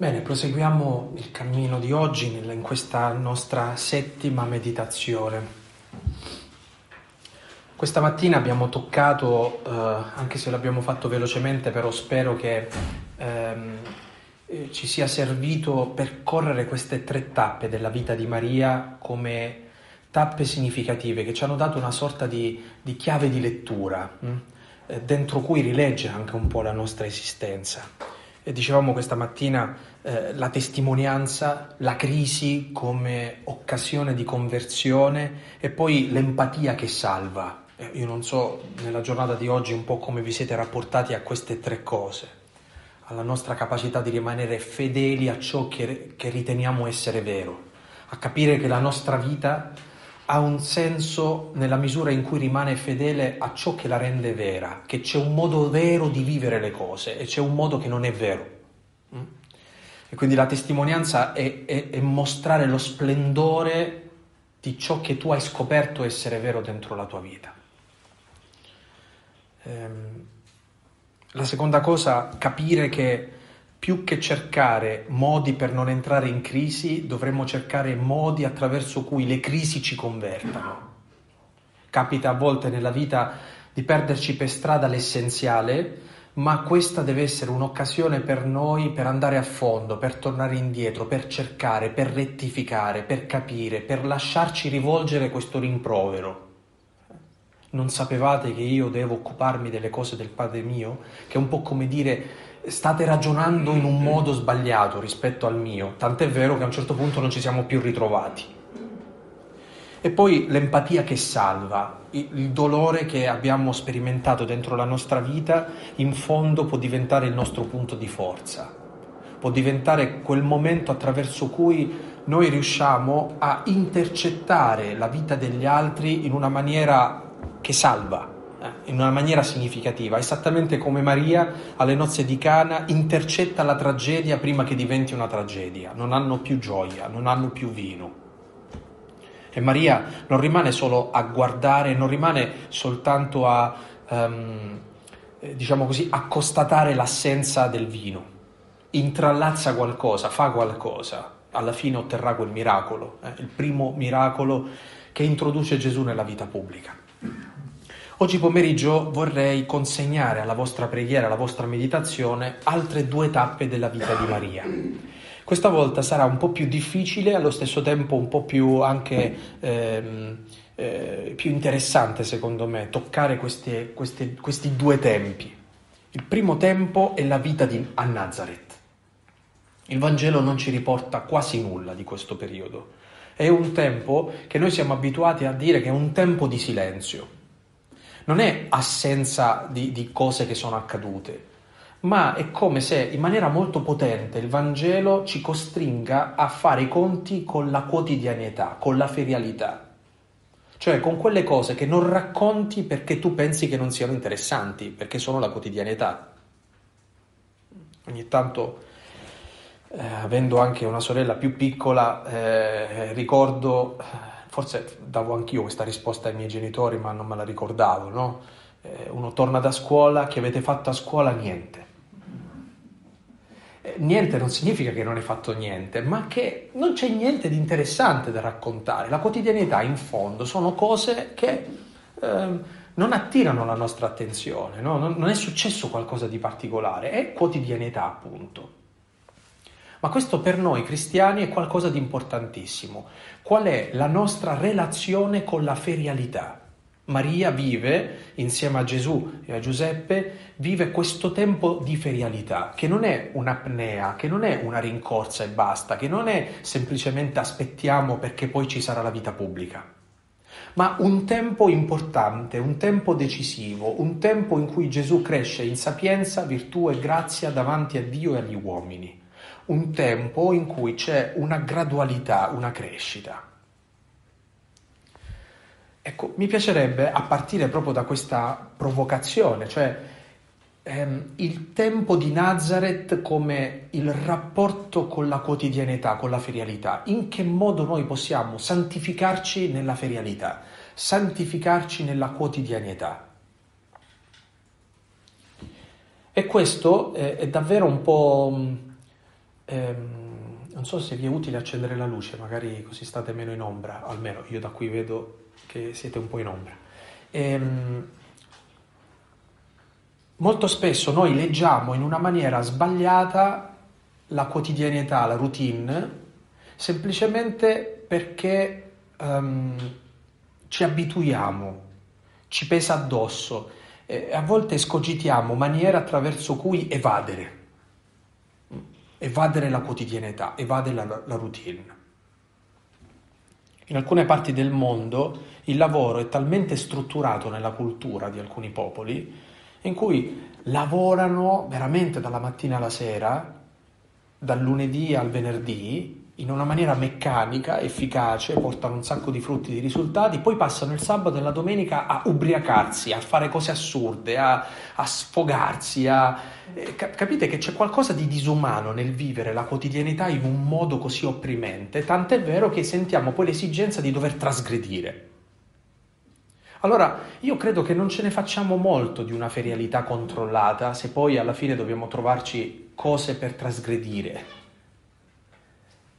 Bene, proseguiamo il cammino di oggi in questa nostra settima meditazione. Questa mattina abbiamo toccato, eh, anche se l'abbiamo fatto velocemente, però spero che ehm, eh, ci sia servito percorrere queste tre tappe della vita di Maria come tappe significative che ci hanno dato una sorta di, di chiave di lettura, hm? eh, dentro cui rileggere anche un po' la nostra esistenza. Dicevamo questa mattina eh, la testimonianza, la crisi come occasione di conversione e poi l'empatia che salva. Eh, io non so nella giornata di oggi un po' come vi siete rapportati a queste tre cose, alla nostra capacità di rimanere fedeli a ciò che, che riteniamo essere vero, a capire che la nostra vita ha un senso nella misura in cui rimane fedele a ciò che la rende vera, che c'è un modo vero di vivere le cose e c'è un modo che non è vero. Mm? E quindi la testimonianza è, è, è mostrare lo splendore di ciò che tu hai scoperto essere vero dentro la tua vita. Ehm, la seconda cosa, capire che più che cercare modi per non entrare in crisi, dovremmo cercare modi attraverso cui le crisi ci convertano. Capita a volte nella vita di perderci per strada l'essenziale, ma questa deve essere un'occasione per noi per andare a fondo, per tornare indietro, per cercare, per rettificare, per capire, per lasciarci rivolgere questo rimprovero. Non sapevate che io devo occuparmi delle cose del Padre mio? Che è un po' come dire state ragionando in un modo sbagliato rispetto al mio, tant'è vero che a un certo punto non ci siamo più ritrovati. E poi l'empatia che salva, il dolore che abbiamo sperimentato dentro la nostra vita, in fondo può diventare il nostro punto di forza, può diventare quel momento attraverso cui noi riusciamo a intercettare la vita degli altri in una maniera che salva, in una maniera significativa, esattamente come Maria alle nozze di Cana intercetta la tragedia prima che diventi una tragedia. Non hanno più gioia, non hanno più vino. E Maria non rimane solo a guardare, non rimane soltanto a, um, diciamo così, a constatare l'assenza del vino. Intrallazza qualcosa, fa qualcosa, alla fine otterrà quel miracolo, eh, il primo miracolo che introduce Gesù nella vita pubblica. Oggi pomeriggio vorrei consegnare alla vostra preghiera, alla vostra meditazione, altre due tappe della vita di Maria. Questa volta sarà un po' più difficile, allo stesso tempo un po' più anche ehm, eh, più interessante, secondo me, toccare queste, queste, questi due tempi. Il primo tempo è la vita di, a Nazareth. Il Vangelo non ci riporta quasi nulla di questo periodo. È un tempo che noi siamo abituati a dire che è un tempo di silenzio non è assenza di, di cose che sono accadute, ma è come se in maniera molto potente il Vangelo ci costringa a fare i conti con la quotidianità, con la ferialità, cioè con quelle cose che non racconti perché tu pensi che non siano interessanti, perché sono la quotidianità. Ogni tanto, eh, avendo anche una sorella più piccola, eh, ricordo forse davo anch'io questa risposta ai miei genitori, ma non me la ricordavo, no? Eh, uno torna da scuola, che avete fatto a scuola? Niente. Eh, niente non significa che non hai fatto niente, ma che non c'è niente di interessante da raccontare. La quotidianità, in fondo, sono cose che eh, non attirano la nostra attenzione, no? non, non è successo qualcosa di particolare, è quotidianità, appunto. Ma questo per noi cristiani è qualcosa di importantissimo. Qual è la nostra relazione con la ferialità? Maria vive, insieme a Gesù e a Giuseppe, vive questo tempo di ferialità, che non è un'apnea, che non è una rincorsa e basta, che non è semplicemente aspettiamo perché poi ci sarà la vita pubblica, ma un tempo importante, un tempo decisivo, un tempo in cui Gesù cresce in sapienza, virtù e grazia davanti a Dio e agli uomini un tempo in cui c'è una gradualità, una crescita. Ecco, mi piacerebbe, a partire proprio da questa provocazione, cioè ehm, il tempo di Nazareth come il rapporto con la quotidianità, con la ferialità, in che modo noi possiamo santificarci nella ferialità, santificarci nella quotidianità. E questo è, è davvero un po' ehm, non so se vi è utile accendere la luce, magari così state meno in ombra, almeno io da qui vedo che siete un po' in ombra. Ehm, molto spesso noi leggiamo in una maniera sbagliata la quotidianità, la routine, semplicemente perché um, ci abituiamo, ci pesa addosso e a volte scogitiamo maniere attraverso cui evadere, evadere la quotidianità, evadere la, la routine. In alcune parti del mondo il lavoro è talmente strutturato nella cultura di alcuni popoli in cui lavorano veramente dalla mattina alla sera, dal lunedì al venerdì, in una maniera meccanica, efficace, portano un sacco di frutti, di risultati, poi passano il sabato e la domenica a ubriacarsi, a fare cose assurde, a, a sfogarsi, a... Eh, capite che c'è qualcosa di disumano nel vivere la quotidianità in un modo così opprimente, tant'è vero che sentiamo poi l'esigenza di dover trasgredire. Allora, io credo che non ce ne facciamo molto di una ferialità controllata se poi alla fine dobbiamo trovarci cose per trasgredire.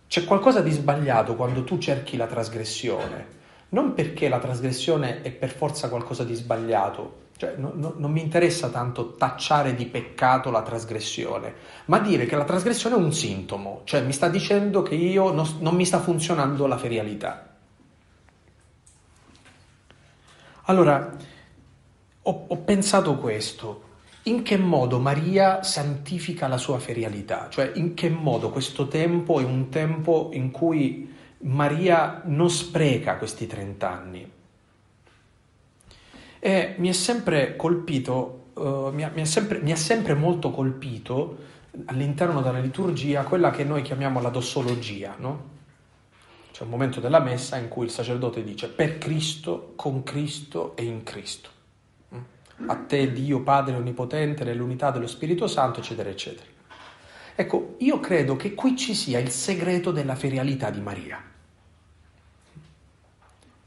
C'è qualcosa di sbagliato quando tu cerchi la trasgressione, non perché la trasgressione è per forza qualcosa di sbagliato, cioè no, no, non mi interessa tanto tacciare di peccato la trasgressione, ma dire che la trasgressione è un sintomo, cioè mi sta dicendo che io non, non mi sta funzionando la ferialità. Allora, ho, ho pensato questo, in che modo Maria santifica la sua ferialità, cioè in che modo questo tempo è un tempo in cui Maria non spreca questi 30 anni. E mi è sempre colpito, uh, mi, ha, mi, sempre, mi ha sempre molto colpito all'interno della liturgia quella che noi chiamiamo la dossologia, no? C'è un momento della messa in cui il sacerdote dice per Cristo, con Cristo e in Cristo. A te Dio Padre Onnipotente, nell'unità dello Spirito Santo, eccetera, eccetera. Ecco, io credo che qui ci sia il segreto della ferialità di Maria.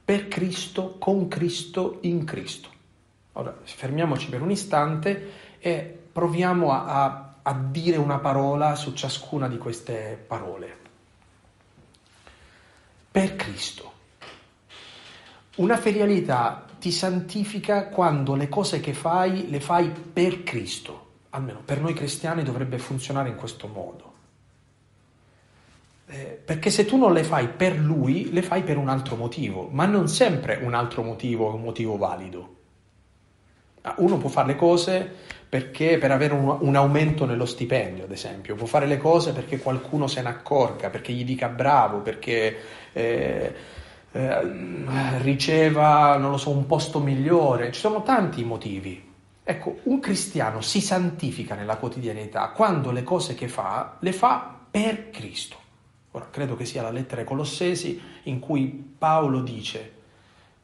Per Cristo, con Cristo, in Cristo. Ora, fermiamoci per un istante e proviamo a, a, a dire una parola su ciascuna di queste parole per Cristo. Una ferialità ti santifica quando le cose che fai le fai per Cristo. Almeno per noi cristiani dovrebbe funzionare in questo modo. Eh, perché se tu non le fai per Lui, le fai per un altro motivo, ma non sempre un altro motivo è un motivo valido. Ah, uno può fare le cose perché per avere un, un, aumento nello stipendio, ad esempio, può fare le cose perché qualcuno se ne accorga, perché gli dica bravo, perché eh, eh, riceva, non lo so, un posto migliore. Ci sono tanti motivi. Ecco, un cristiano si santifica nella quotidianità quando le cose che fa le fa per Cristo. Ora, credo che sia la lettera ai Colossesi in cui Paolo dice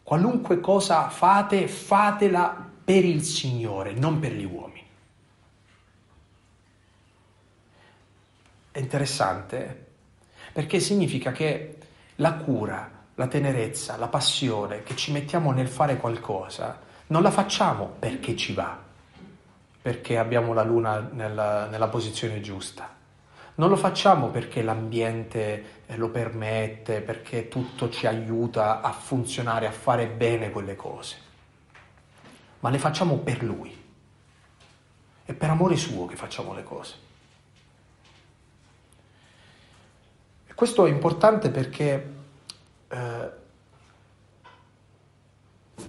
qualunque cosa fate, fatela per il Signore, non per gli uomini. È interessante perché significa che la cura, la tenerezza, la passione che ci mettiamo nel fare qualcosa non la facciamo perché ci va, perché abbiamo la luna nella, nella posizione giusta. Non lo facciamo perché l'ambiente eh, lo permette, perché tutto ci aiuta a funzionare, a fare bene quelle cose, ma le facciamo per Lui. È per amore suo che facciamo le cose. Questo è importante perché eh,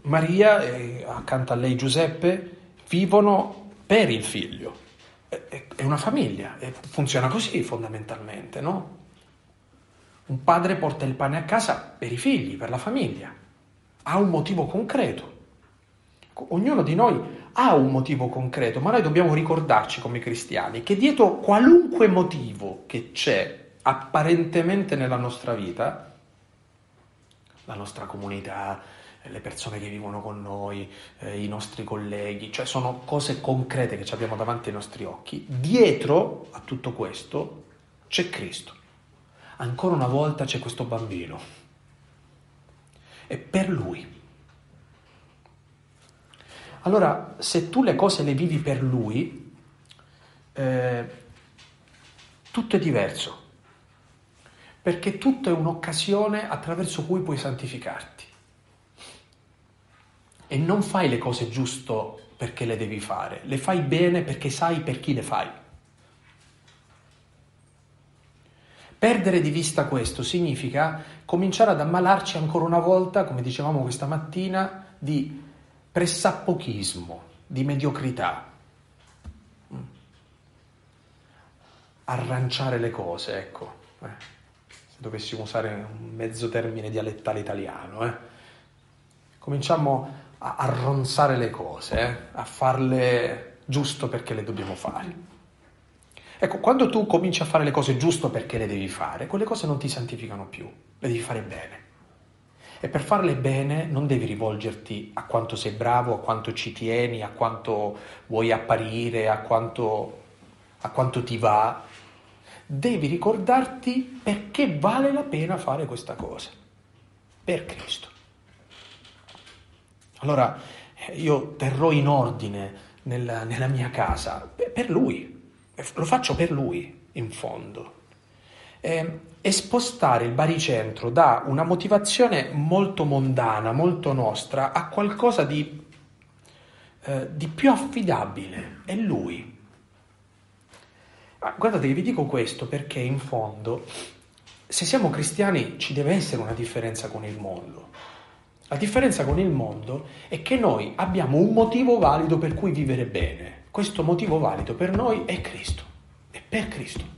Maria e accanto a lei Giuseppe vivono per il figlio. È, una famiglia funziona così fondamentalmente, no? Un padre porta il pane a casa per i figli, per la famiglia. Ha un motivo concreto. Ognuno di noi ha un motivo concreto, ma noi dobbiamo ricordarci come cristiani che dietro qualunque motivo che c'è apparentemente nella nostra vita, la nostra comunità, le persone che vivono con noi, eh, i nostri colleghi, cioè sono cose concrete che abbiamo davanti ai nostri occhi. Dietro a tutto questo c'è Cristo. Ancora una volta c'è questo bambino. E per lui. Allora, se tu le cose le vivi per lui, eh, Tutto è diverso, perché tutto è un'occasione attraverso cui puoi santificarti. E non fai le cose giusto perché le devi fare, le fai bene perché sai per chi le fai. Perdere di vista questo significa cominciare ad ammalarci ancora una volta, come dicevamo questa mattina, di pressappochismo, di mediocrità. Arranciare le cose, ecco. Dovessimo usare un mezzo termine dialettale italiano, eh. Cominciamo a arronzare le cose, eh, a farle giusto perché le dobbiamo fare. Ecco, quando tu cominci a fare le cose giusto perché le devi fare, quelle cose non ti santificano più, le devi fare bene. E per farle bene non devi rivolgerti a quanto sei bravo, a quanto ci tieni, a quanto vuoi apparire, a quanto, a quanto ti va. Devi ricordarti perché vale la pena fare questa cosa. Per Cristo. Allora io terrò in ordine nella, nella mia casa per Lui, lo faccio per lui, in fondo. Eh, e spostare il baricentro da una motivazione molto mondana, molto nostra, a qualcosa di, eh, di più affidabile. È lui. Ah, guardate vi dico questo perché in fondo, se siamo cristiani, ci deve essere una differenza con il mondo. La differenza con il mondo è che noi abbiamo un motivo valido per cui vivere bene questo motivo valido per noi è Cristo, è per Cristo.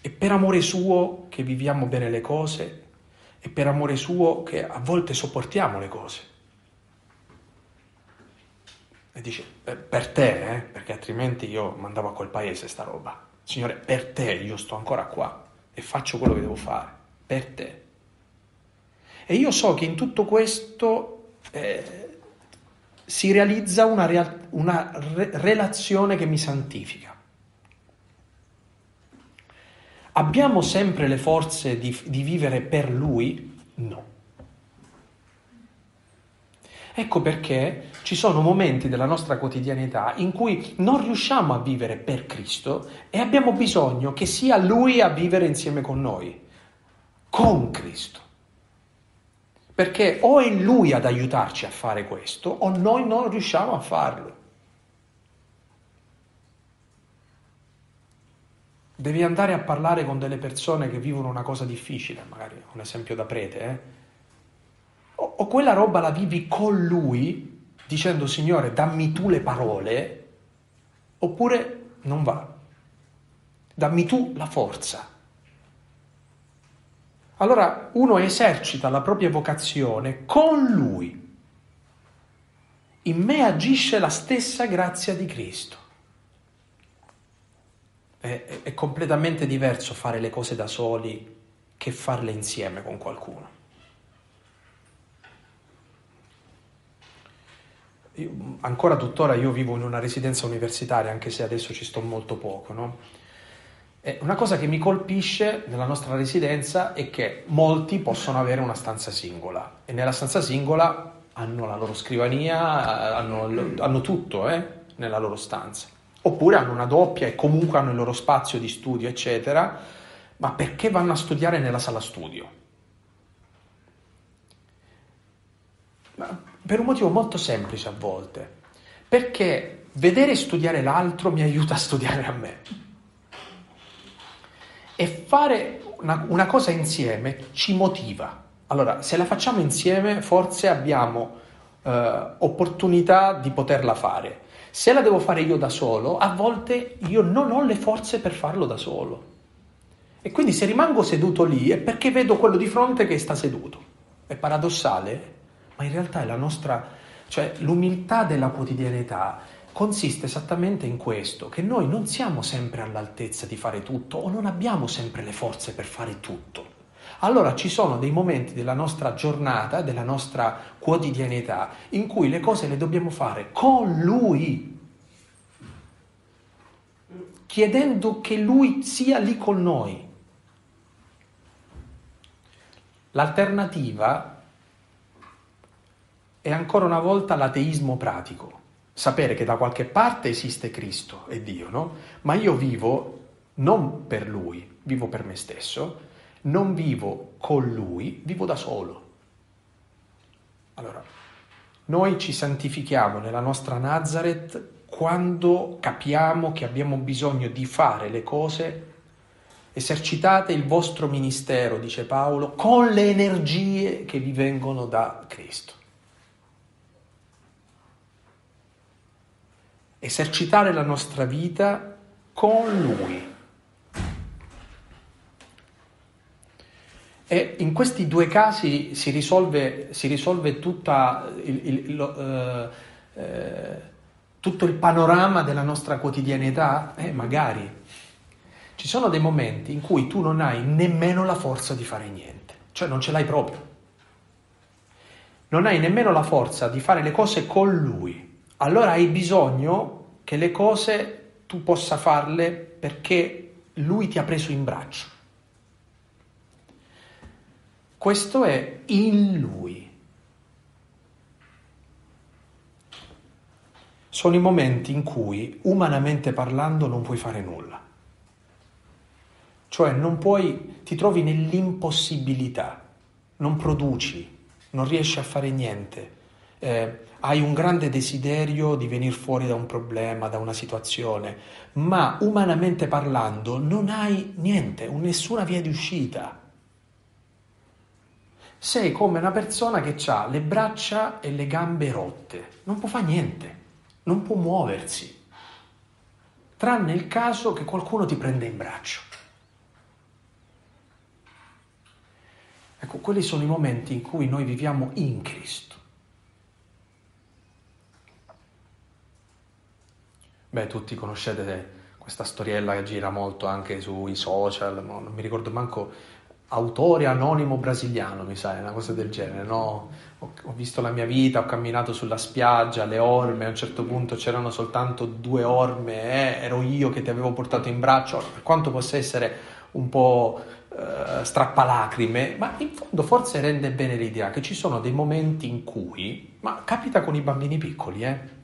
È per amore suo che viviamo bene le cose, è per amore suo che a volte sopportiamo le cose. E dice, per te, eh? perché altrimenti io mandavo a quel paese sta roba. Signore, per te io sto ancora qua e faccio quello che devo fare, per te. E io so che in tutto questo eh, si realizza una, real- una re- relazione che mi santifica. Abbiamo sempre le forze di, di vivere per Lui? No. Ecco perché ci sono momenti della nostra quotidianità in cui non riusciamo a vivere per Cristo e abbiamo bisogno che sia Lui a vivere insieme con noi, con Cristo perché o è lui ad aiutarci a fare questo o noi non riusciamo a farlo. Devi andare a parlare con delle persone che vivono una cosa difficile, magari un esempio da prete, eh? O, o quella roba la vivi con lui dicendo Signore dammi tu le parole, oppure non va. Dammi tu la forza. Allora uno esercita la propria vocazione con lui. In me agisce la stessa grazia di Cristo. È, è, completamente diverso fare le cose da soli che farle insieme con qualcuno. Io, ancora tuttora io vivo in una residenza universitaria, anche se adesso ci sto molto poco, no? Una cosa che mi colpisce nella nostra residenza è che molti possono avere una stanza singola e nella stanza singola hanno la loro scrivania, hanno, hanno tutto eh, nella loro stanza. Oppure hanno una doppia e comunque hanno il loro spazio di studio, eccetera, ma perché vanno a studiare nella sala studio? Per un motivo molto semplice a volte, perché vedere studiare l'altro mi aiuta a studiare a me e fare una, una cosa insieme ci motiva. Allora, se la facciamo insieme, forse abbiamo eh, opportunità di poterla fare. Se la devo fare io da solo, a volte io non ho le forze per farlo da solo. E quindi se rimango seduto lì è perché vedo quello di fronte che sta seduto. È paradossale, ma in realtà è la nostra, cioè l'umiltà della quotidianità consiste esattamente in questo, che noi non siamo sempre all'altezza di fare tutto o non abbiamo sempre le forze per fare tutto. Allora ci sono dei momenti della nostra giornata, della nostra quotidianità, in cui le cose le dobbiamo fare con Lui, chiedendo che Lui sia lì con noi. L'alternativa è ancora una volta l'ateismo pratico sapere che da qualche parte esiste Cristo e Dio, no? Ma io vivo non per Lui, vivo per me stesso, non vivo con Lui, vivo da solo. Allora, noi ci santifichiamo nella nostra Nazareth quando capiamo che abbiamo bisogno di fare le cose Esercitate il vostro ministero, dice Paolo, con le energie che vi vengono da Cristo. Esercitare la nostra vita con Lui. E in questi due casi si risolve, si risolve il, il, il, eh, eh, tutto il panorama della nostra quotidianità? Eh, magari. Ci sono dei momenti in cui tu non hai nemmeno la forza di fare niente, cioè non ce l'hai proprio. Non hai nemmeno la forza di fare le cose con lui. Allora hai bisogno che le cose tu possa farle perché lui ti ha preso in braccio. Questo è in lui. Sono i momenti in cui, umanamente parlando, non puoi fare nulla. Cioè non puoi, ti trovi nell'impossibilità, non produci, non riesci a fare niente, eh, hai un grande desiderio di venire fuori da un problema, da una situazione, ma umanamente parlando non hai niente, nessuna via di uscita. Sei come una persona che ha le braccia e le gambe rotte, non può fare niente, non può muoversi, tranne il caso che qualcuno ti prenda in braccio. Ecco, quelli sono i momenti in cui noi viviamo in Cristo. Beh, tutti conoscete questa storiella che gira molto anche sui social, non mi ricordo manco, autore anonimo brasiliano, mi sa, una cosa del genere, no? Ho, ho, visto la mia vita, ho camminato sulla spiaggia, le orme, a un certo punto c'erano soltanto due orme, eh, ero io che ti avevo portato in braccio, per quanto possa essere un po' eh, strappalacrime, ma in fondo forse rende bene l'idea che ci sono dei momenti in cui, ma capita con i bambini piccoli, eh?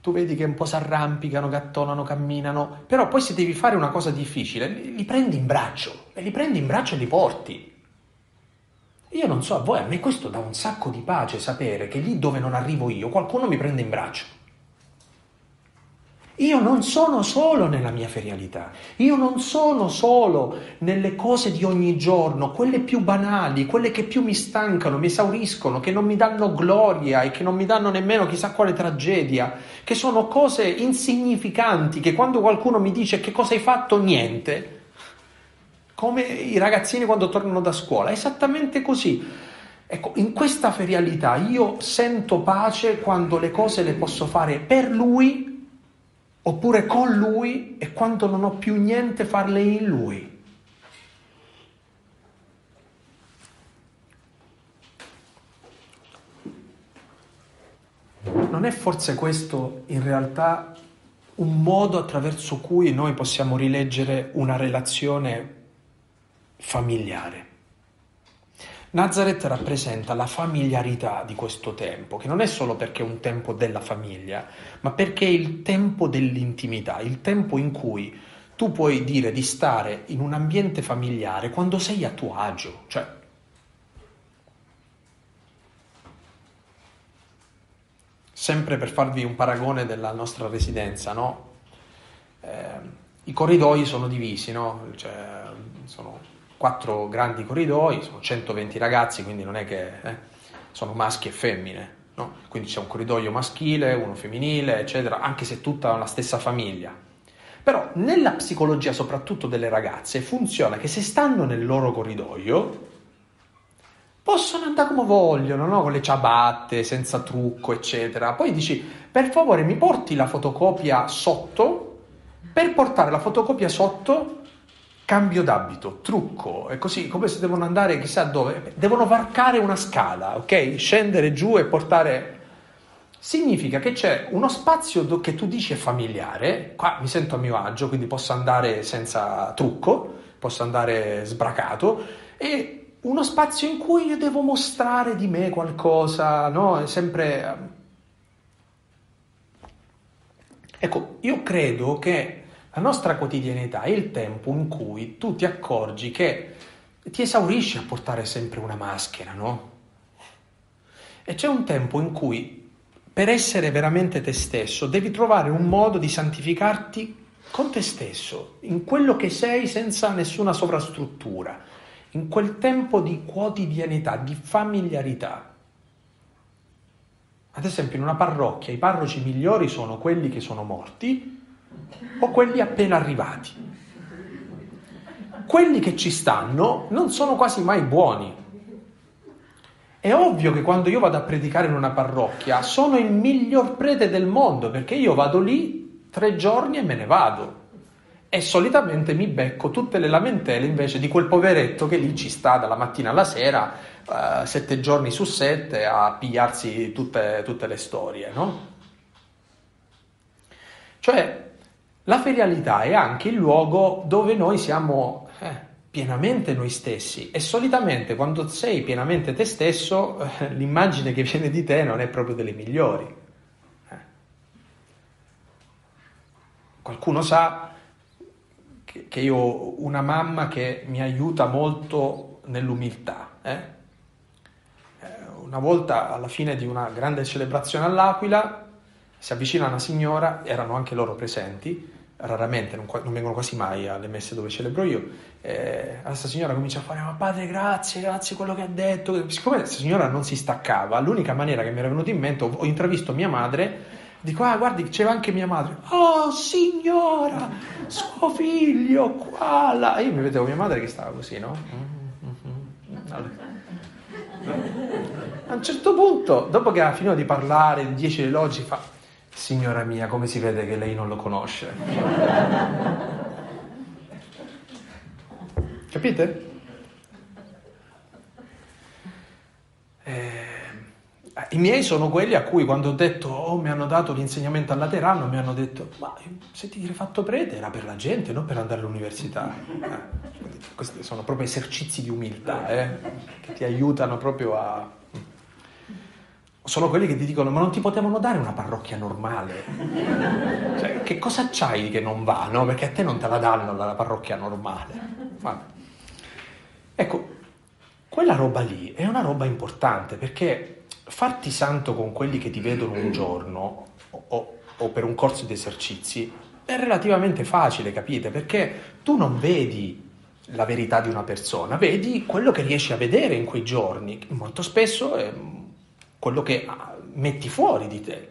Tu vedi che un po' si arrampicano, gattonano, camminano, però poi se devi fare una cosa difficile, li, prendi in braccio, e li prendi in braccio e li porti. Io non so a voi, a me questo dà un sacco di pace sapere che lì dove non arrivo io, qualcuno mi prende in braccio. Io non sono solo nella mia ferialità, io non sono solo nelle cose di ogni giorno, quelle più banali, quelle che più mi stancano, mi esauriscono, che non mi danno gloria e che non mi danno nemmeno chissà quale tragedia, che sono cose insignificanti, che quando qualcuno mi dice che cosa hai fatto, niente, come i ragazzini quando tornano da scuola, esattamente così. Ecco, in questa ferialità io sento pace quando le cose le posso fare per lui oppure con lui e quando non ho più niente farle in lui. Non è forse questo in realtà un modo attraverso cui noi possiamo rileggere una relazione familiare? Nazareth rappresenta la familiarità di questo tempo, che non è solo perché è un tempo della famiglia, ma perché è il tempo dell'intimità, il tempo in cui tu puoi dire di stare in un ambiente familiare quando sei a tuo agio, cioè sempre per farvi un paragone della nostra residenza, no? Eh, I corridoi sono divisi, no? Cioè, sono quattro grandi corridoi, sono 120 ragazzi, quindi non è che eh, sono maschi e femmine, no? quindi c'è un corridoio maschile, uno femminile, eccetera, anche se tutta la stessa famiglia. Però nella psicologia, soprattutto delle ragazze, funziona che se stanno nel loro corridoio possono andare come vogliono, no? con le ciabatte, senza trucco, eccetera. Poi dici, per favore mi porti la fotocopia sotto, per portare la fotocopia sotto cambio d'abito, trucco, è così come se devono andare chissà dove, devono varcare una scala, ok? Scendere giù e portare... Significa che c'è uno spazio che tu dici è familiare, qua mi sento a mio agio, quindi posso andare senza trucco, posso andare sbracato, e uno spazio in cui io devo mostrare di me qualcosa, no? È sempre Ecco, io credo che la nostra quotidianità è il tempo in cui tu ti accorgi che ti esaurisci a portare sempre una maschera, no? E c'è un tempo in cui per essere veramente te stesso devi trovare un modo di santificarti con te stesso, in quello che sei senza nessuna sovrastruttura, in quel tempo di quotidianità, di familiarità. Ad esempio in una parrocchia i parroci migliori sono quelli che sono morti o quelli appena arrivati. Quelli che ci stanno non sono quasi mai buoni. È ovvio che quando io vado a predicare in una parrocchia sono il miglior prete del mondo perché io vado lì tre giorni e me ne vado. E solitamente mi becco tutte le lamentele invece di quel poveretto che lì ci sta dalla mattina alla sera, uh, sette giorni su sette, a pigliarsi tutte, tutte le storie, no? Cioè, la ferialità è anche il luogo dove noi siamo eh, pienamente noi stessi e solitamente quando sei pienamente te stesso eh, l'immagine che viene di te non è proprio delle migliori. Eh. Qualcuno sa che, che, io ho una mamma che mi aiuta molto nell'umiltà. Eh. Eh, una volta alla fine di una grande celebrazione all'Aquila si avvicina una signora, erano anche loro presenti, raramente, non, non vengono quasi mai alle messe dove celebro io, eh, questa signora comincia a fare, ma padre grazie, grazie quello che ha detto, siccome questa signora non si staccava, l'unica maniera che mi era venuta in mente, ho, intravisto mia madre, dico, ah guardi c'era anche mia madre, oh signora, suo figlio, qua, là, e io mi vedevo mia madre che stava così, no? Mm-hmm. Allora. A un certo punto, dopo che ha finito di parlare, di dieci elogi, fa Signora mia, come si vede che lei non lo conosce? Capite? Eh, I miei sono quelli a cui quando ho detto oh mi hanno dato l'insegnamento al Laterano mi hanno detto ma se ti direi fatto prete era per la gente non per andare all'università eh, questi sono proprio esercizi di umiltà eh, che ti aiutano proprio a sono quelli che ti dicono ma non ti potevano dare una parrocchia normale cioè, che cosa c'hai che non va no? perché a te non te la danno la parrocchia normale Vabbè. ecco quella roba lì è una roba importante perché farti santo con quelli che ti vedono un giorno o, o per un corso di esercizi è relativamente facile capite perché tu non vedi la verità di una persona, vedi quello che riesci a vedere in quei giorni. Molto spesso è quello che ah, metti fuori di te.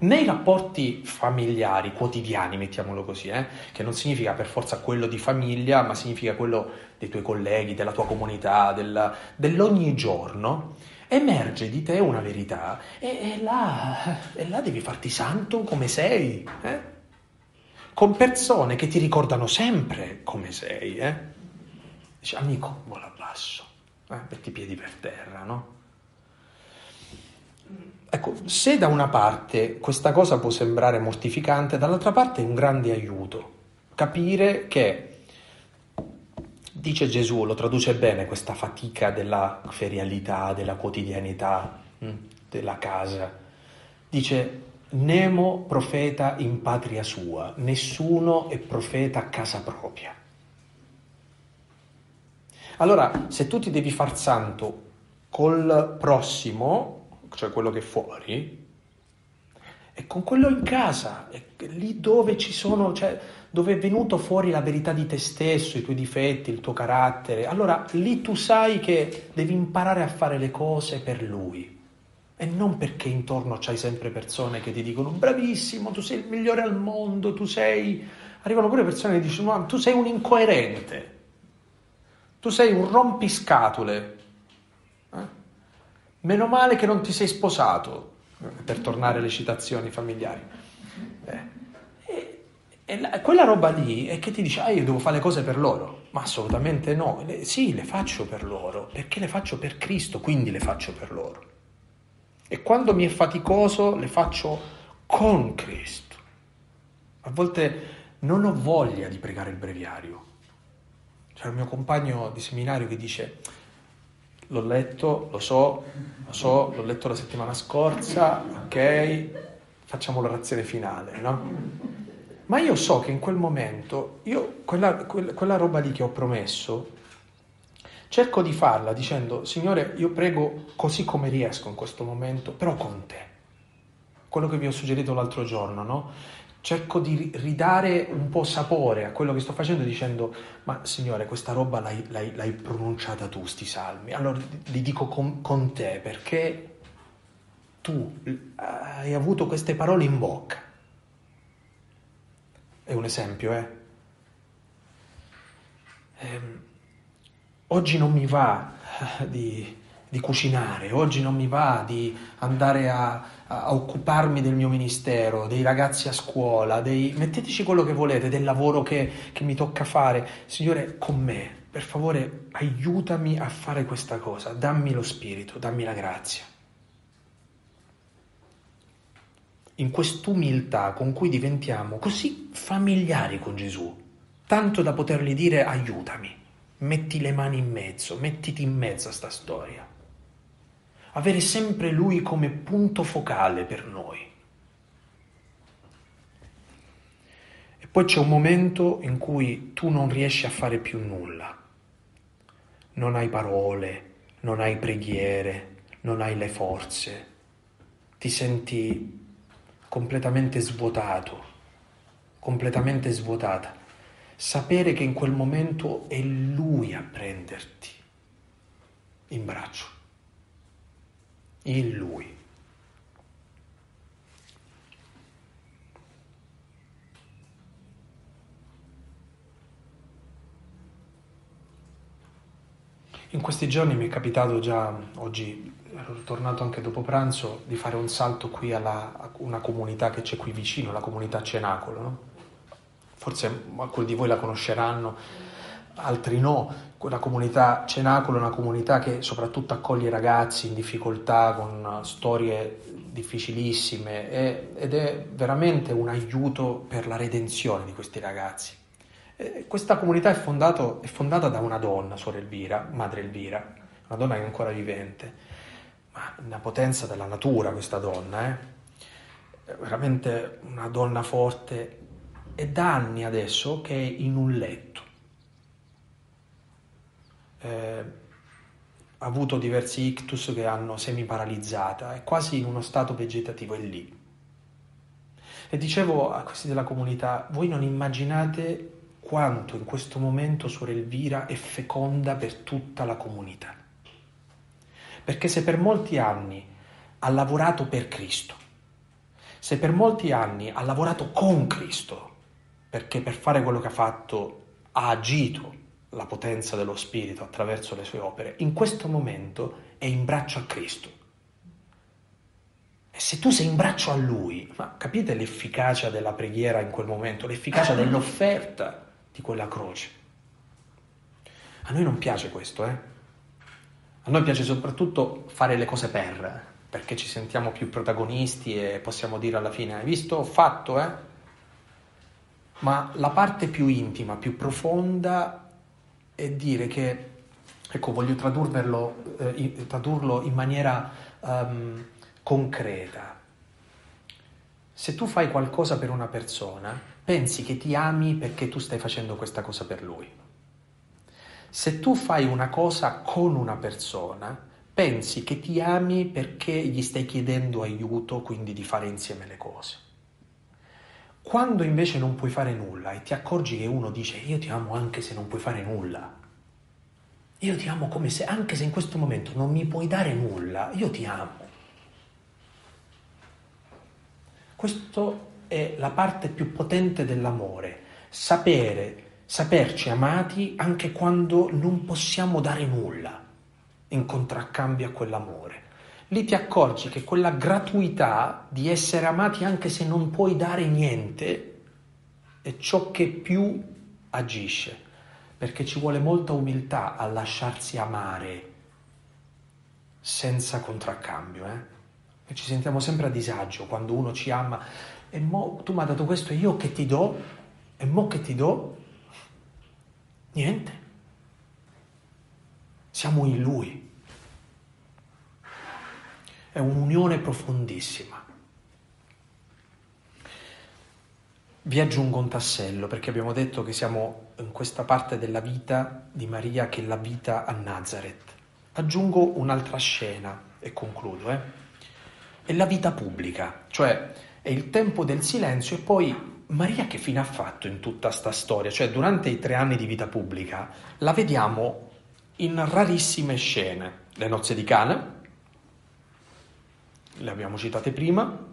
Nei rapporti familiari, quotidiani, mettiamolo così, eh, che non significa per forza quello di famiglia, ma significa quello dei tuoi colleghi, della tua comunità, del, dell'ogni giorno, emerge di te una verità e, e, là, e là, devi farti santo come sei, eh? con persone che ti ricordano sempre come sei. Eh? Dici, amico, vola basso, eh? metti i piedi per terra, no? Ecco, se da una parte questa cosa può sembrare mortificante, dall'altra parte è un grande aiuto. Capire che, dice Gesù, lo traduce bene questa fatica della ferialità, della quotidianità, mm, della casa. Dice, Nemo profeta in patria sua, nessuno è profeta a casa propria. Allora, se tu ti devi far santo col prossimo, cioè quello che è fuori, e con quello in casa, lì dove ci sono, cioè dove è venuto fuori la verità di te stesso, i tuoi difetti, il tuo carattere, allora lì tu sai che devi imparare a fare le cose per lui. E non perché intorno c'hai sempre persone che ti dicono bravissimo, tu sei il migliore al mondo, tu sei... Arrivano pure persone che dicono no, tu sei un incoerente, tu sei un rompiscatole, Meno male che non ti sei sposato, per tornare alle citazioni familiari. Eh, e, e la, quella roba lì è che ti dice, ah io devo fare le cose per loro. Ma assolutamente no. Le, sì, le faccio per loro, perché le faccio per Cristo, quindi le faccio per loro. E quando mi è faticoso, le faccio con Cristo. A volte non ho voglia di pregare il breviario. C'è il mio compagno di seminario che dice l'ho letto, lo so, lo so, l'ho letto la settimana scorsa, ok, facciamo l'orazione finale, no? Ma io so che in quel momento, io quella, quella, roba lì che ho promesso, cerco di farla dicendo, Signore, io prego così come riesco in questo momento, però con te. Quello che vi ho suggerito l'altro giorno, no? Cerco di ridare un po' sapore a quello che sto facendo dicendo, ma Signore, questa roba l'hai, l'hai, l'hai pronunciata tu, sti salmi. Allora li dico con, con te perché tu hai avuto queste parole in bocca è un esempio, eh? Ehm, oggi non mi va eh, di, di, cucinare, oggi non mi va di andare a, a, occuparmi del mio ministero, dei ragazzi a scuola, dei... metteteci quello che volete, del lavoro che, che mi tocca fare. Signore, con me, per favore, aiutami a fare questa cosa, dammi lo spirito, dammi la grazia. in quest'umiltà con cui diventiamo così familiari con Gesù, tanto da potergli dire aiutami, metti le mani in mezzo, mettiti in mezzo a sta storia. Avere sempre Lui come punto focale per noi. E poi c'è un momento in cui tu non riesci a fare più nulla. Non hai parole, non hai preghiere, non hai le forze. Ti senti completamente svuotato, completamente svuotata. Sapere che in quel momento è Lui a prenderti in braccio, in Lui. In questi giorni mi è capitato già oggi ero tornato anche dopo pranzo di fare un salto qui a una comunità che c'è qui vicino, la comunità Cenacolo. No? Forse alcuni di voi la conosceranno, altri no. La comunità Cenacolo è una comunità che soprattutto accoglie ragazzi in difficoltà con storie difficilissime ed è veramente un aiuto per la redenzione di questi ragazzi. Questa comunità è, fondato, è fondata da una donna, Suor Elvira, Madre Elvira, una donna che è ancora vivente ma una potenza della natura questa donna, eh? È veramente una donna forte. È da anni adesso che è in un letto. Eh, avuto diversi ictus che hanno semi-paralizzata, è quasi in uno stato vegetativo, è lì. E dicevo a questi della comunità, voi non immaginate quanto in questo momento Suor Elvira è feconda per tutta la comunità. Perché se per molti anni ha lavorato per Cristo, se per molti anni ha lavorato con Cristo, perché per fare quello che ha fatto ha agito la potenza dello Spirito attraverso le sue opere, in questo momento è in braccio a Cristo. E se tu sei in braccio a Lui, ma capite l'efficacia della preghiera in quel momento, l'efficacia dell'offerta di quella croce? A noi non piace questo, eh? A noi piace soprattutto fare le cose per, perché ci sentiamo più protagonisti e possiamo dire alla fine, hai visto, ho fatto, eh? Ma la parte più intima, più profonda è dire che, ecco, voglio eh, tradurlo in maniera um, concreta. Se tu fai qualcosa per una persona, pensi che ti ami perché tu stai facendo questa cosa per lui. Se tu fai una cosa con una persona, pensi che ti ami perché gli stai chiedendo aiuto, quindi di fare insieme le cose. Quando invece non puoi fare nulla e ti accorgi che uno dice io ti amo anche se non puoi fare nulla, io ti amo come se anche se in questo momento non mi puoi dare nulla, io ti amo. Questa è la parte più potente dell'amore, sapere saperci amati anche quando non possiamo dare nulla in contraccambio a quell'amore. Lì ti accorgi che quella gratuità di essere amati anche se non puoi dare niente è ciò che più agisce, perché ci vuole molta umiltà a lasciarsi amare senza contraccambio. Eh? E ci sentiamo sempre a disagio quando uno ci ama e mo tu mi hai dato questo e io che ti do, e mo che ti do, Niente. Siamo in Lui. È un'unione profondissima. Vi aggiungo un tassello perché abbiamo detto che siamo in questa parte della vita di Maria che è la vita a Nazareth. Aggiungo un'altra scena e concludo. Eh? È la vita pubblica, cioè è il tempo del silenzio e poi Maria che fine ha fatto in tutta sta storia? Cioè durante i tre anni di vita pubblica la vediamo in rarissime scene. Le nozze di Cana, le abbiamo citate prima,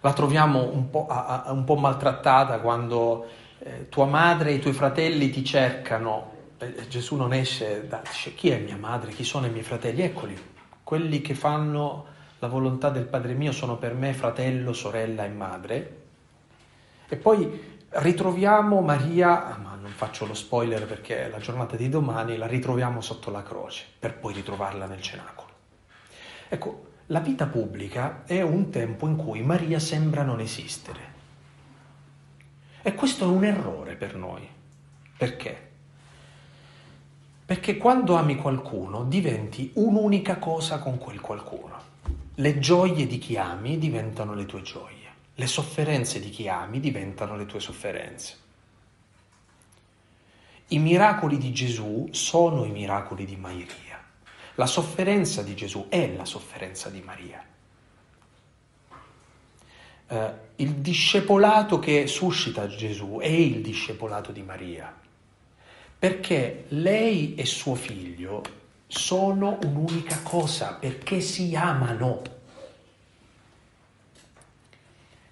la troviamo un po', a, a, un po maltrattata quando eh, tua madre e i tuoi fratelli ti cercano. Eh, Gesù non esce da, dice chi è mia madre, chi sono i miei fratelli? Eccoli, quelli che fanno la volontà del Padre mio sono per me fratello, sorella e madre. E poi ritroviamo Maria, ma non faccio lo spoiler perché la giornata di domani, la ritroviamo sotto la croce, per poi ritrovarla nel cenacolo. Ecco, la vita pubblica è un tempo in cui Maria sembra non esistere. E questo è un errore per noi. Perché? Perché quando ami qualcuno diventi un'unica cosa con quel qualcuno. Le gioie di chi ami diventano le tue gioie, le sofferenze di chi ami diventano le tue sofferenze. I miracoli di Gesù sono i miracoli di Maria. La sofferenza di Gesù è la sofferenza di Maria. Eh, il discepolato che suscita Gesù è il discepolato di Maria, perché lei e suo figlio sono un'unica cosa, perché si amano.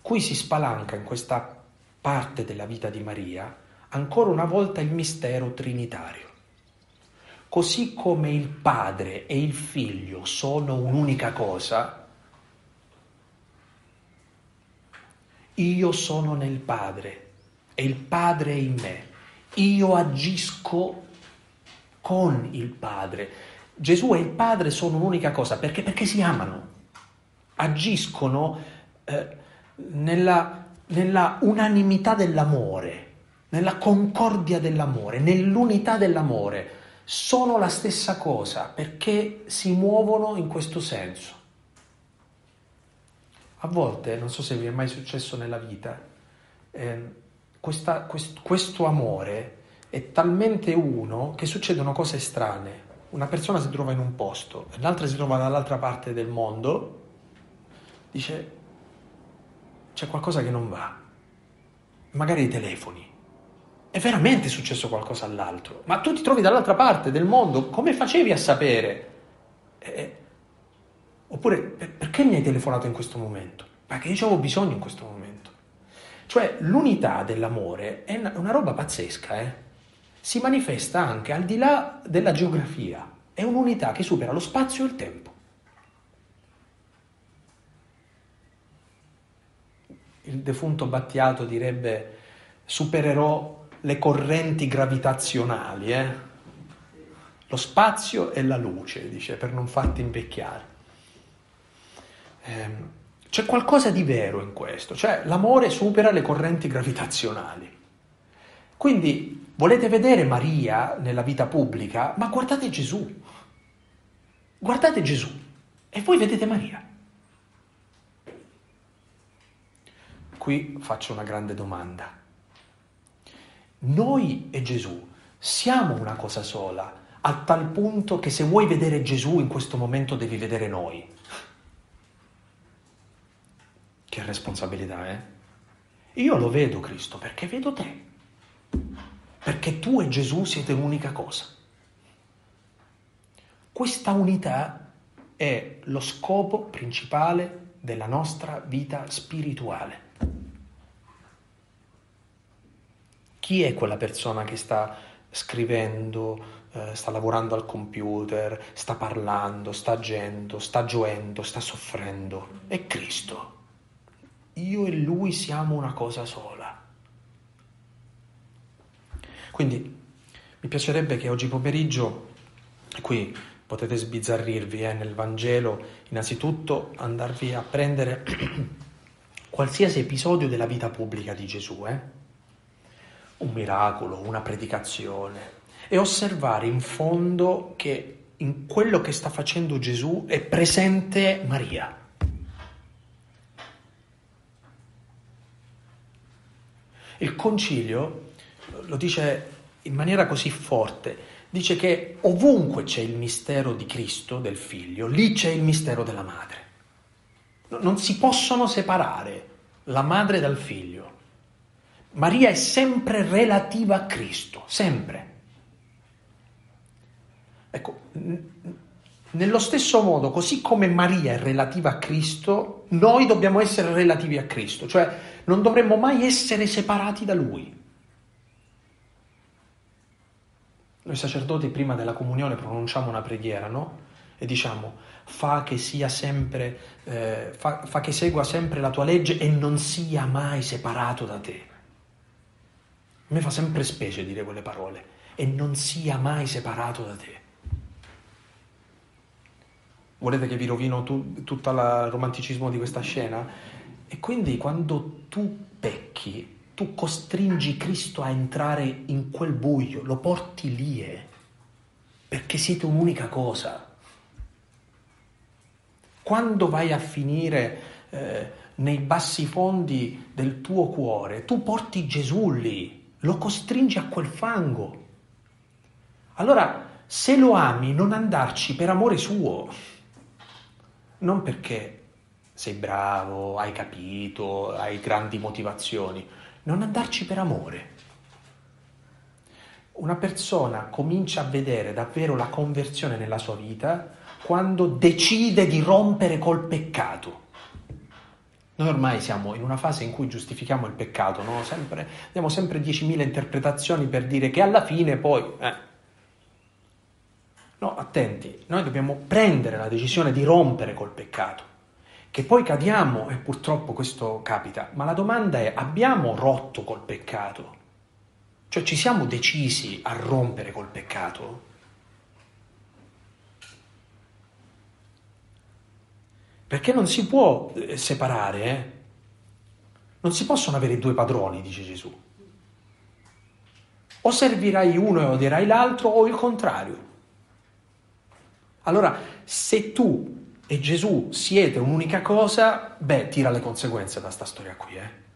Qui si spalanca in questa parte della vita di Maria ancora una volta il mistero trinitario. Così come il padre e il figlio sono un'unica cosa, io sono nel padre e il padre è in me. Io agisco con il padre. Gesù e il padre sono un'unica cosa perché, perché si amano, agiscono eh, nella, nella unanimità dell'amore, nella concordia dell'amore, nell'unità dell'amore sono la stessa cosa perché si muovono in questo senso. A volte, non so se vi è mai successo nella vita, eh, questa, quest, questo amore è talmente uno che succedono cose strane. Una persona si trova in un posto, l'altra si trova dall'altra parte del mondo, dice c'è qualcosa che non va, magari i telefoni, è veramente successo qualcosa all'altro, ma tu ti trovi dall'altra parte del mondo, come facevi a sapere? Eh, oppure perché mi hai telefonato in questo momento? Perché io avevo bisogno in questo momento. Cioè l'unità dell'amore è una, una roba pazzesca, eh? si manifesta anche al di là della geografia, è un'unità che supera lo spazio e il tempo. Il defunto Battiato direbbe supererò le correnti gravitazionali, eh? lo spazio e la luce, dice, per non farti invecchiare. Eh, c'è qualcosa di vero in questo, cioè l'amore supera le correnti gravitazionali. Quindi volete vedere Maria nella vita pubblica, ma guardate Gesù. Guardate Gesù e voi vedete Maria. Qui faccio una grande domanda. Noi e Gesù siamo una cosa sola, a tal punto che se vuoi vedere Gesù in questo momento devi vedere noi. Che responsabilità, eh? Io lo vedo Cristo perché vedo te, perché tu e Gesù siete un'unica cosa. Questa unità è lo scopo principale della nostra vita spirituale. Chi è quella persona che sta scrivendo, eh, sta lavorando al computer, sta parlando, sta agendo, sta gioendo, sta soffrendo? È Cristo. Io e Lui siamo una cosa sola. Quindi mi piacerebbe che oggi pomeriggio, qui potete sbizzarrirvi eh, nel Vangelo, innanzitutto andarvi a prendere qualsiasi episodio della vita pubblica di Gesù, eh? Un miracolo, una predicazione e osservare in fondo che in quello che sta facendo Gesù è presente Maria. Il concilio lo dice in maniera così forte, dice che ovunque c'è il mistero di Cristo, del figlio, lì c'è il mistero della madre. Non si possono separare la madre dal figlio. Maria è sempre relativa a Cristo, sempre. Ecco, nello stesso modo, così come Maria è relativa a Cristo, noi dobbiamo essere relativi a Cristo, cioè non dovremmo mai essere separati da Lui. Noi sacerdoti prima della comunione pronunciamo una preghiera, no? E diciamo, fa che sia sempre, eh, fa, fa che segua sempre la tua legge e non sia mai separato da te. A me fa sempre specie dire quelle parole, e non sia mai separato da te. Volete che vi rovino tu, tutto il romanticismo di questa scena? E quindi quando tu pecchi, tu costringi Cristo a entrare in quel buio, lo porti lì, eh, perché siete un'unica cosa. Quando vai a finire eh, nei bassi fondi del tuo cuore, tu porti Gesù lì, lo costringi a quel fango. Allora, se lo ami, non andarci per amore suo non perché sei bravo, hai capito, hai grandi motivazioni, non andarci per amore. Una persona comincia a vedere davvero la conversione nella sua vita quando decide di rompere col peccato. Noi ormai siamo in una fase in cui giustifichiamo il peccato, no? sempre, abbiamo sempre 10.000 interpretazioni per dire che alla fine poi... Eh, No, attenti, noi dobbiamo prendere la decisione di rompere col peccato. Che poi cadiamo, e purtroppo questo capita, ma la domanda è, abbiamo rotto col peccato? Cioè ci siamo decisi a rompere col peccato? Perché non si può eh, separare, eh? Non si possono avere due padroni, dice Gesù. O servirai uno e odierai l'altro, o il contrario. Allora, se tu e Gesù siete un'unica cosa, beh, tira le conseguenze da sta storia qui, eh.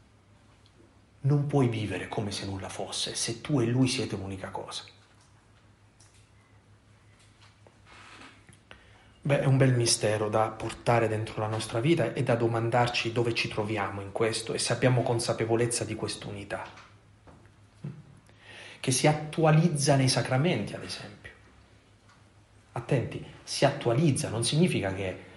Non puoi vivere come se nulla fosse, se tu e lui siete un'unica cosa. Beh, è un bel mistero da portare dentro la nostra vita e da domandarci dove ci troviamo in questo e se abbiamo consapevolezza di quest'unità, che si attualizza nei sacramenti, ad esempio attenti, si attualizza, non significa che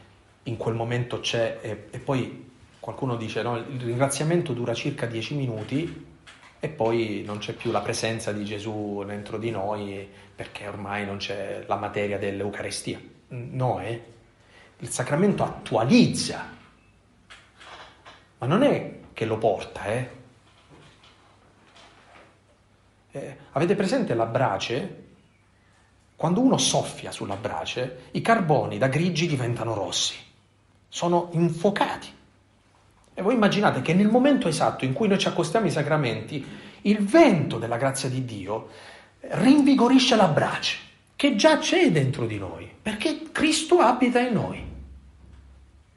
in quel momento c'è e, e poi qualcuno dice no, il ringraziamento dura circa dieci minuti e poi non c'è più la presenza di Gesù dentro di noi perché ormai non c'è la materia dell'Eucarestia. No, eh? Il sacramento attualizza, ma non è che lo porta, eh? eh avete presente la brace quando uno soffia sulla brace, i carboni da grigi diventano rossi, sono infuocati. E voi immaginate che nel momento esatto in cui noi ci accostiamo ai sacramenti, il vento della grazia di Dio rinvigorisce la brace, che già c'è dentro di noi, perché Cristo abita in noi.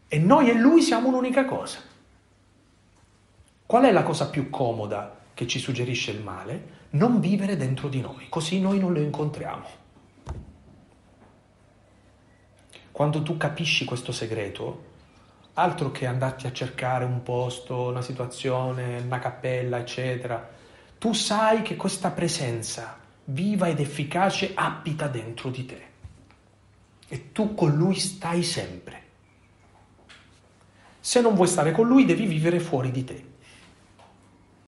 E noi e Lui siamo un'unica cosa. Qual è la cosa più comoda che ci suggerisce il male? Non vivere dentro di noi, così noi non lo incontriamo. Quando tu capisci questo segreto, altro che andarti a cercare un posto, una situazione, una cappella, eccetera, tu sai che questa presenza viva ed efficace abita dentro di te e tu con lui stai sempre. Se non vuoi stare con lui devi vivere fuori di te.